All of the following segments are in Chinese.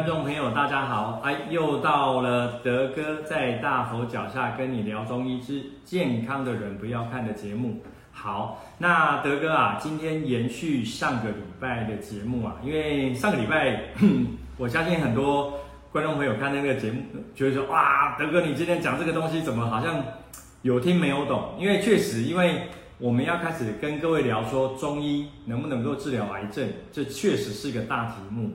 观众朋友，大家好！哎，又到了德哥在大佛脚下跟你聊中医之健康的人不要看的节目。好，那德哥啊，今天延续上个礼拜的节目啊，因为上个礼拜，我相信很多观众朋友看那个节目，觉得说哇，德哥你今天讲这个东西怎么好像有听没有懂？因为确实，因为我们要开始跟各位聊说中医能不能够治疗癌症，这确实是一个大题目。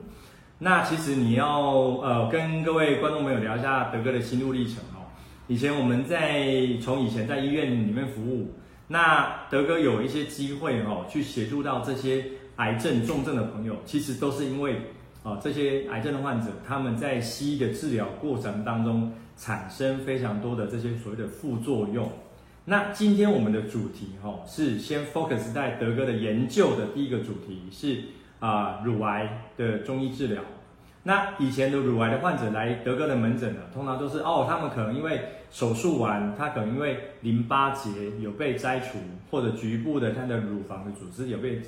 那其实你要呃跟各位观众朋友聊一下德哥的心路历程哦。以前我们在从以前在医院里面服务，那德哥有一些机会哦，去协助到这些癌症重症的朋友，其实都是因为啊这些癌症的患者他们在西医的治疗过程当中产生非常多的这些所谓的副作用。那今天我们的主题哈是先 focus 在德哥的研究的第一个主题是。啊，乳癌的中医治疗。那以前的乳癌的患者来德哥的门诊呢，通常都是哦，他们可能因为手术完，他可能因为淋巴结有被摘除，或者局部的他的乳房的组织有被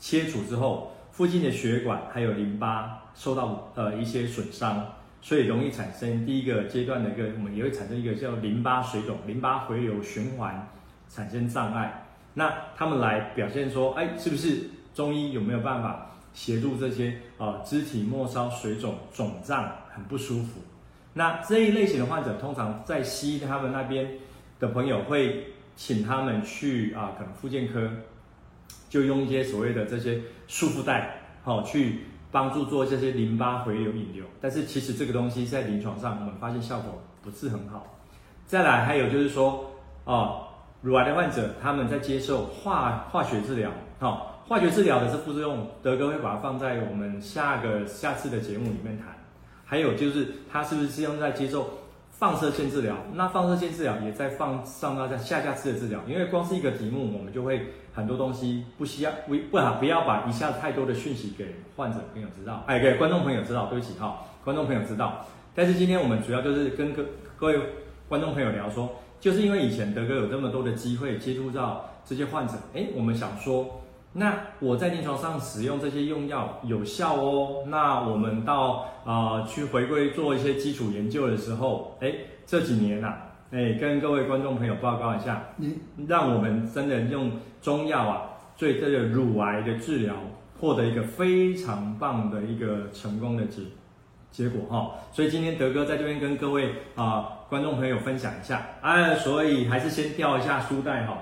切除之后，附近的血管还有淋巴受到呃一些损伤，所以容易产生第一个阶段的一个，我们也会产生一个叫淋巴水肿、淋巴回流循环产生障碍。那他们来表现说，哎，是不是？中医有没有办法协助这些啊、肢体末梢水肿肿胀很不舒服？那这一类型的患者，通常在西医他们那边的朋友会请他们去啊、可能复健科就用一些所谓的这些束缚带，好、哦、去帮助做这些淋巴回流引流。但是其实这个东西在临床上我们发现效果不是很好。再来还有就是说啊、乳癌的患者他们在接受化化学治疗，好、化学治疗的是副作用，德哥会把它放在我们下个下次的节目里面谈。还有就是，它是不是用在接受放射线治疗？那放射线治疗也在放上到在下下次的治疗。因为光是一个题目，我们就会很多东西不需要不不好不要把一下太多的讯息给患者朋友知道，哎，给观众朋友知道，对不起哈，观众朋友知道。但是今天我们主要就是跟各各位观众朋友聊说，就是因为以前德哥有这么多的机会接触到这些患者，哎，我们想说。那我在临床上使用这些用药有效哦。那我们到啊、呃、去回归做一些基础研究的时候，哎，这几年呐、啊，哎，跟各位观众朋友报告一下，嗯，让我们真的用中药啊，对这个乳癌的治疗获得一个非常棒的一个成功的结结果哈。所以今天德哥在这边跟各位啊、呃、观众朋友分享一下，哎，所以还是先吊一下书袋哈。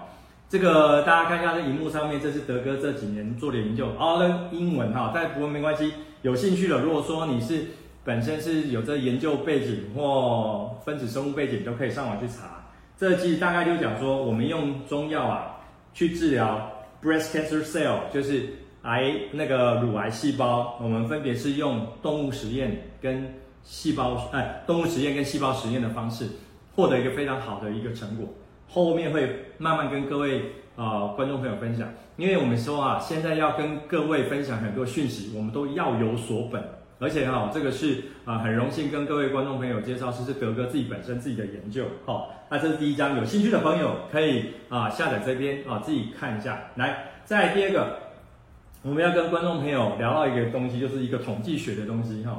这个大家看一下这荧幕上面，这是德哥这几年做的研究哦，那英文哈，但不过没关系，有兴趣的，如果说你是本身是有这研究背景或分子生物背景，都可以上网去查。这期大概就讲说，我们用中药啊去治疗 breast cancer cell，就是癌那个乳癌细胞，我们分别是用动物实验跟细胞哎动物实验跟细胞实验的方式，获得一个非常好的一个成果。后面会慢慢跟各位啊、观众朋友分享，因为我们说啊，现在要跟各位分享很多讯息，我们都要有所本，而且哈、哦，这个是啊、很荣幸跟各位观众朋友介绍，是是德哥自己本身自己的研究，好、哦，那这是第一章，有兴趣的朋友可以啊、下载这边啊、自己看一下。来，再第二个，我们要跟观众朋友聊到一个东西，就是一个统计学的东西哈、哦，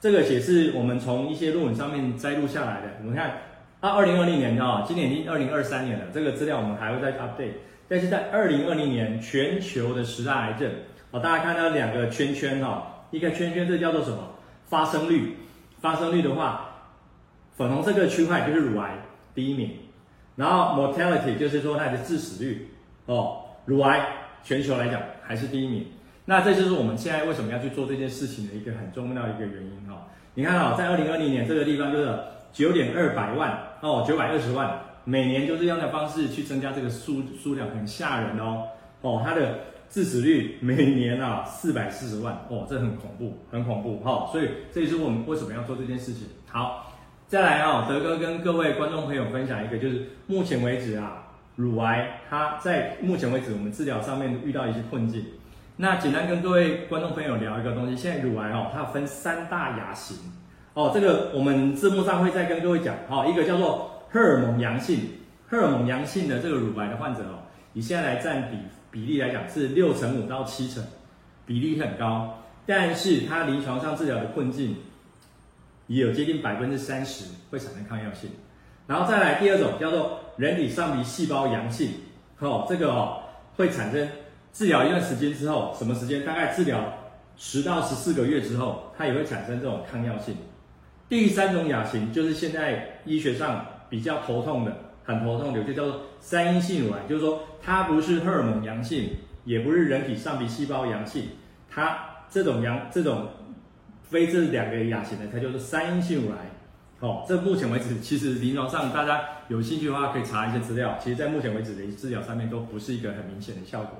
这个也是我们从一些论文上面摘录下来的，我们看。那二零二零年啊，今年已经二零二三年了，这个资料我们还会再 update。但是在二零二零年，全球的十大癌症，哦，大家看到两个圈圈哈，一个圈圈这叫做什么？发生率。发生率的话，粉红色这个区块就是乳癌第一名，然后 mortality 就是说它的致死率哦，乳癌全球来讲还是第一名。那这就是我们现在为什么要去做这件事情的一个很重要的一个原因哈。你看啊，在二零二零年这个地方就是。九点二百万哦，九百二十万，每年就这样的方式去增加这个数数量，很吓人哦哦，它的致死率每年啊四百四十万哦，这很恐怖，很恐怖哈、哦，所以这也是我们为什么要做这件事情。好，再来啊、哦，德哥跟各位观众朋友分享一个，就是目前为止啊，乳癌它在目前为止我们治疗上面遇到一些困境。那简单跟各位观众朋友聊一个东西，现在乳癌哦，它分三大亚型。哦，这个我们字幕上会再跟各位讲。好、哦，一个叫做荷尔蒙阳性，荷尔蒙阳性的这个乳癌的患者哦，以现在来占比比例来讲是六成五到七成，比例很高。但是它临床上治疗的困境也有接近百分之三十会产生抗药性。然后再来第二种叫做人体上皮细胞阳性，哦，这个哦会产生治疗一段时间之后，什么时间？大概治疗十到十四个月之后，它也会产生这种抗药性。第三种亚型就是现在医学上比较头痛的，很头痛的，就叫做三阴性乳癌，就是说它不是荷尔蒙阳性，也不是人体上皮细胞阳性，它这种阳这种非这两个亚型的，它就是三阴性乳癌。哦，这目前为止，其实临床上大家有兴趣的话，可以查一些资料。其实，在目前为止的治疗上面，都不是一个很明显的效果。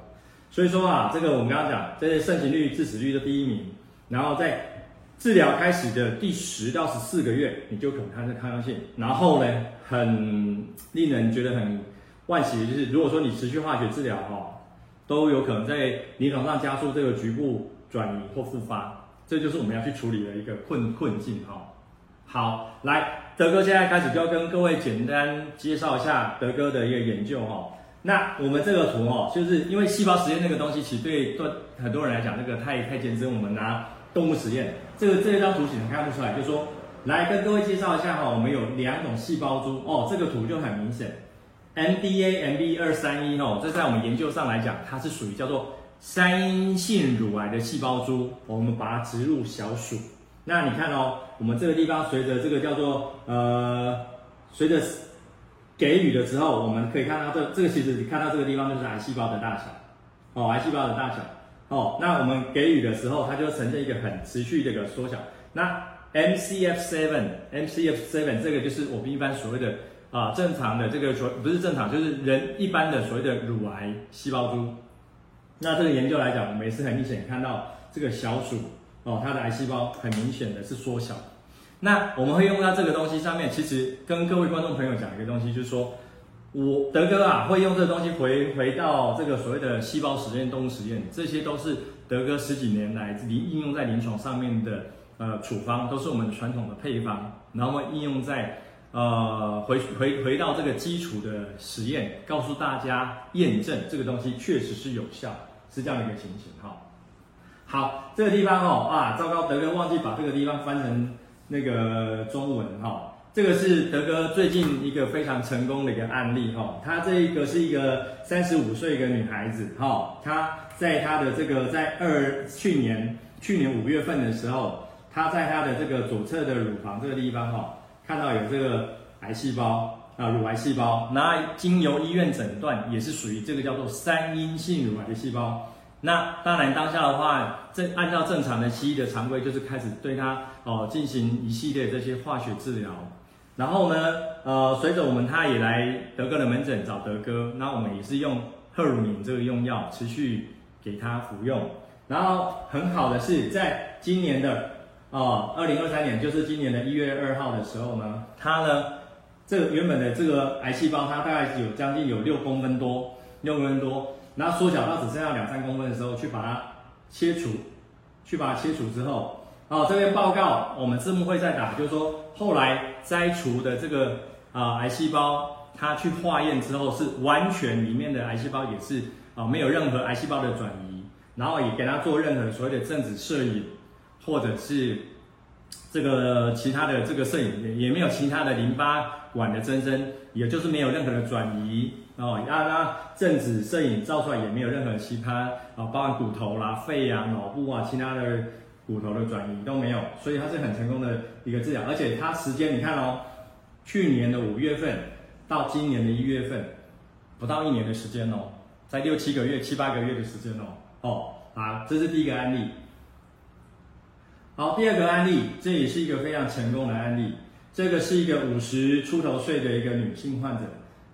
所以说啊，这个我们刚刚讲，这些盛行率、致死率的第一名，然后在。治疗开始的第十到十四个月，你就可能看这抗药性。然后呢，很令人觉得很惋惜就是，如果说你持续化学治疗哈，都有可能在临床上加速这个局部转移或复发，这就是我们要去处理的一个困困境哈。好，来，德哥现在开始就要跟各位简单介绍一下德哥的一个研究哈。那我们这个图哈，就是因为细胞实验那个东西，其实对对很多人来讲，这个太太艰深，我们拿。动物实验，这个这张图显然看不出来，就说，来跟各位介绍一下哈，我们有两种细胞株哦，这个图就很明显，MDA MB 二三一哦，这在我们研究上来讲，它是属于叫做三阴性乳癌的细胞株，我们把它植入小鼠。那你看哦，我们这个地方随着这个叫做呃，随着给予的时候，我们可以看到这这个其实你看到这个地方就是癌细胞的大小，哦，癌细胞的大小。哦，那我们给予的时候，它就呈现一个很持续的一个缩小。那 MCF7，MCF7 这个就是我们一般所谓的啊正常的这个所不是正常，就是人一般的所谓的乳癌细胞株。那这个研究来讲，我们也是很明显看到这个小鼠哦，它的癌细胞很明显的是缩小。那我们会用到这个东西上面，其实跟各位观众朋友讲一个东西，就是说。我德哥啊，会用这东西回回到这个所谓的细胞实验、动物实验，这些都是德哥十几年来临应用在临床上面的呃处方，都是我们传统的配方，然后应用在呃回回回到这个基础的实验，告诉大家验证这个东西确实是有效，是这样一个情形哈。好，这个地方哦啊，糟糕，德哥忘记把这个地方翻成那个中文哈。这个是德哥最近一个非常成功的一个案例哈，她这一个是一个三十五岁一个女孩子哈，她在她的这个在二去年去年五月份的时候，她在她的这个左侧的乳房这个地方哈，看到有这个癌细胞啊，乳癌细胞，那经由医院诊断也是属于这个叫做三阴性乳癌的细胞。那当然当下的话，正按照正常的西医的常规，就是开始对她哦进行一系列这些化学治疗。然后呢，呃，随着我们他也来德哥的门诊找德哥，那我们也是用赫乳宁这个用药持续给他服用。然后很好的是，在今年的哦，二零二三年，就是今年的一月二号的时候呢，他呢，这个原本的这个癌细胞，它大概有将近有六公分多，六公分多，然后缩小到只剩下两三公分的时候，去把它切除，去把它切除之后。好，这边报告，我们字幕会再打，就是说后来摘除的这个啊癌细胞，它去化验之后是完全里面的癌细胞也是啊没有任何癌细胞的转移，然后也给它做任何所谓的正子摄影，或者是这个其他的这个摄影也也没有其他的淋巴管的增生，也就是没有任何的转移哦，那那正子摄影照出来也没有任何其他啊，包含骨头啦、肺啊、脑部啊其他的。骨头的转移都没有，所以它是很成功的一个治疗，而且它时间你看哦，去年的五月份到今年的一月份，不到一年的时间哦，在六七个月、七八个月的时间哦，哦，好，这是第一个案例。好，第二个案例，这也是一个非常成功的案例，这个是一个五十出头岁的一个女性患者，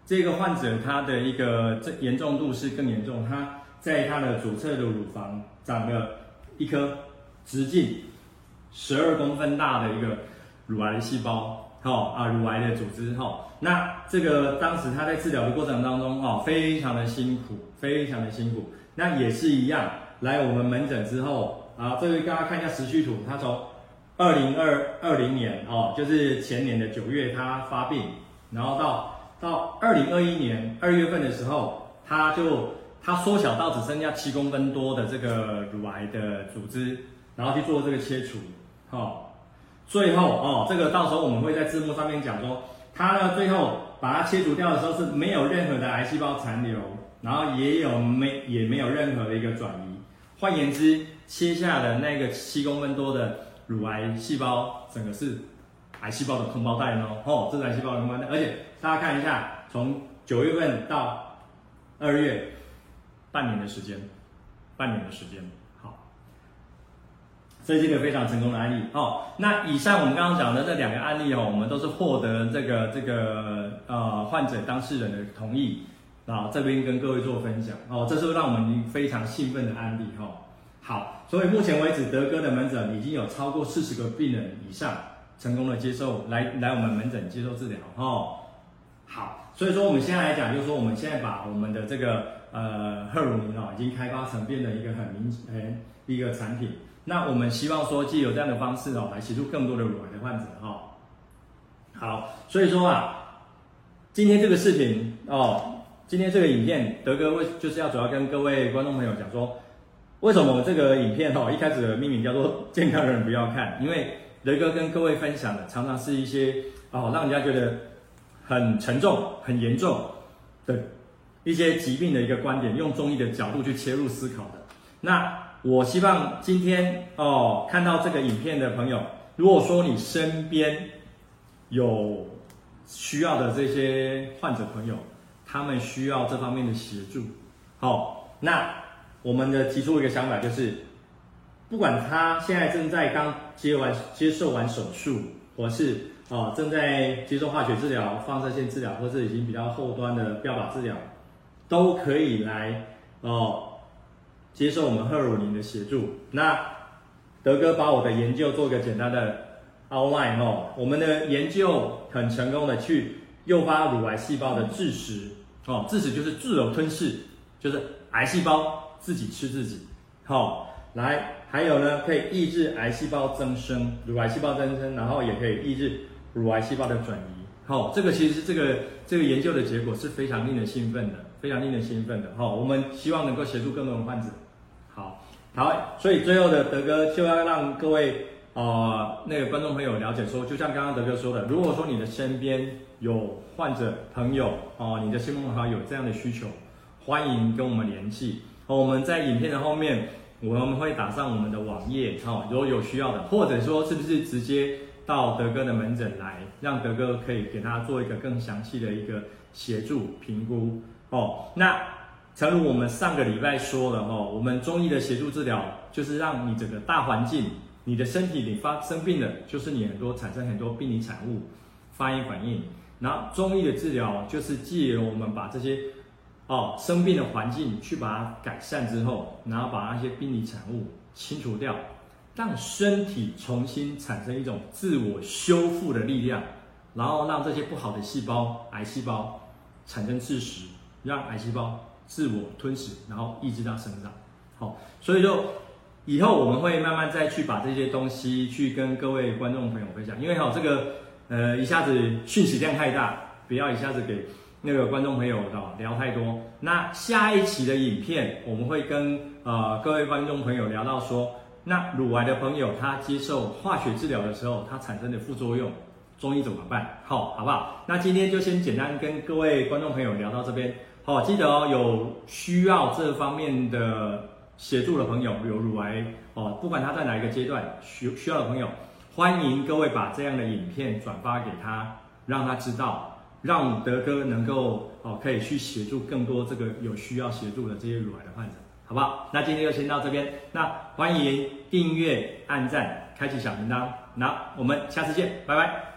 这个患者她的一个这严重度是更严重，她在她的左侧的乳房长了一颗。直径十二公分大的一个乳癌细胞，好啊，乳癌的组织，哈，那这个当时他在治疗的过程当中，哈，非常的辛苦，非常的辛苦。那也是一样，来我们门诊之后，啊，这位大家看一下时序图，他从二零二二零年，哦，就是前年的九月他发病，然后到到二零二一年二月份的时候，他就他缩小到只剩下七公分多的这个乳癌的组织。然后去做这个切除，哦，最后哦，这个到时候我们会在字幕上面讲说，它呢最后把它切除掉的时候是没有任何的癌细胞残留，然后也有没也没有任何的一个转移，换言之，切下的那个七公分多的乳癌细胞，整个是癌细胞的空包袋哦，哦，这是癌细胞的空包袋，而且大家看一下，从九月份到二月，半年的时间，半年的时间。这是一个非常成功的案例哦。那以上我们刚刚讲的这两个案例哦，我们都是获得这个这个呃患者当事人的同意啊，这边跟各位做分享哦。这是让我们非常兴奋的案例哈、哦。好，所以目前为止德哥的门诊已经有超过四十个病人以上成功的接受来来我们门诊接受治疗哦。好，所以说我们现在来讲，就是说我们现在把我们的这个呃贺乳宁哦，已经开发成变成一个很明显一个产品。那我们希望说，借由这样的方式哦，来协助更多的乳癌的患者哈。好，所以说啊，今天这个视频哦，今天这个影片，德哥为就是要主要跟各位观众朋友讲说，为什么这个影片哈一开始的命名叫做“健康的人不要看”，因为德哥跟各位分享的常常是一些哦，让人家觉得很沉重、很严重的一些疾病的一个观点，用中医的角度去切入思考的那。我希望今天哦，看到这个影片的朋友，如果说你身边有需要的这些患者朋友，他们需要这方面的协助，好、那我们的提出一个想法就是，不管他现在正在刚接完接受完手术，或是哦正在接受化学治疗、放射线治疗，或是已经比较后端的标靶治疗，都可以来哦。接受我们赫乳宁的协助，那德哥把我的研究做个简单的 outline 哦，我们的研究很成功的去诱发乳癌细胞的自食。哦，自食就是自由吞噬，就是癌细胞自己吃自己，好、哦，来，还有呢，可以抑制癌细胞增生，乳癌细胞增生，然后也可以抑制乳癌细胞的转移，好、哦，这个其实这个这个研究的结果是非常令人兴奋的，非常令人兴奋的，好、哦，我们希望能够协助更多的患者。好，所以最后的德哥就要让各位呃那个观众朋友了解说，就像刚刚德哥说的，如果说你的身边有患者朋友哦、你的亲朋好友有这样的需求，欢迎跟我们联系。哦、我们在影片的后面我们会打上我们的网页，哦，如果有需要的，或者说是不是直接到德哥的门诊来，让德哥可以给他做一个更详细的一个协助评估哦，那。诚如我们上个礼拜说的哦，我们中医的协助治疗就是让你整个大环境，你的身体你发生病了，就是你很多产生很多病理产物，发炎反应。然后中医的治疗就是借由我们把这些哦生病的环境去把它改善之后，然后把那些病理产物清除掉，让身体重新产生一种自我修复的力量，然后让这些不好的细胞、癌细胞产生自食，让癌细胞。自我吞噬，然后抑制它生长。好，所以就以后我们会慢慢再去把这些东西去跟各位观众朋友分享。因为哈，这个呃一下子讯息量太大，不要一下子给那个观众朋友的聊太多。那下一期的影片，我们会跟呃各位观众朋友聊到说，那乳癌的朋友他接受化学治疗的时候，他产生的副作用，中医怎么办？好，好不好？那今天就先简单跟各位观众朋友聊到这边。好，记得哦，有需要这方面的协助的朋友，有乳癌哦，不管他在哪一个阶段需需要的朋友，欢迎各位把这样的影片转发给他，让他知道，让德哥能够哦可以去协助更多这个有需要协助的这些乳癌的患者，好不好？那今天就先到这边，那欢迎订阅、按赞、开启小铃铛，那我们下次见，拜拜。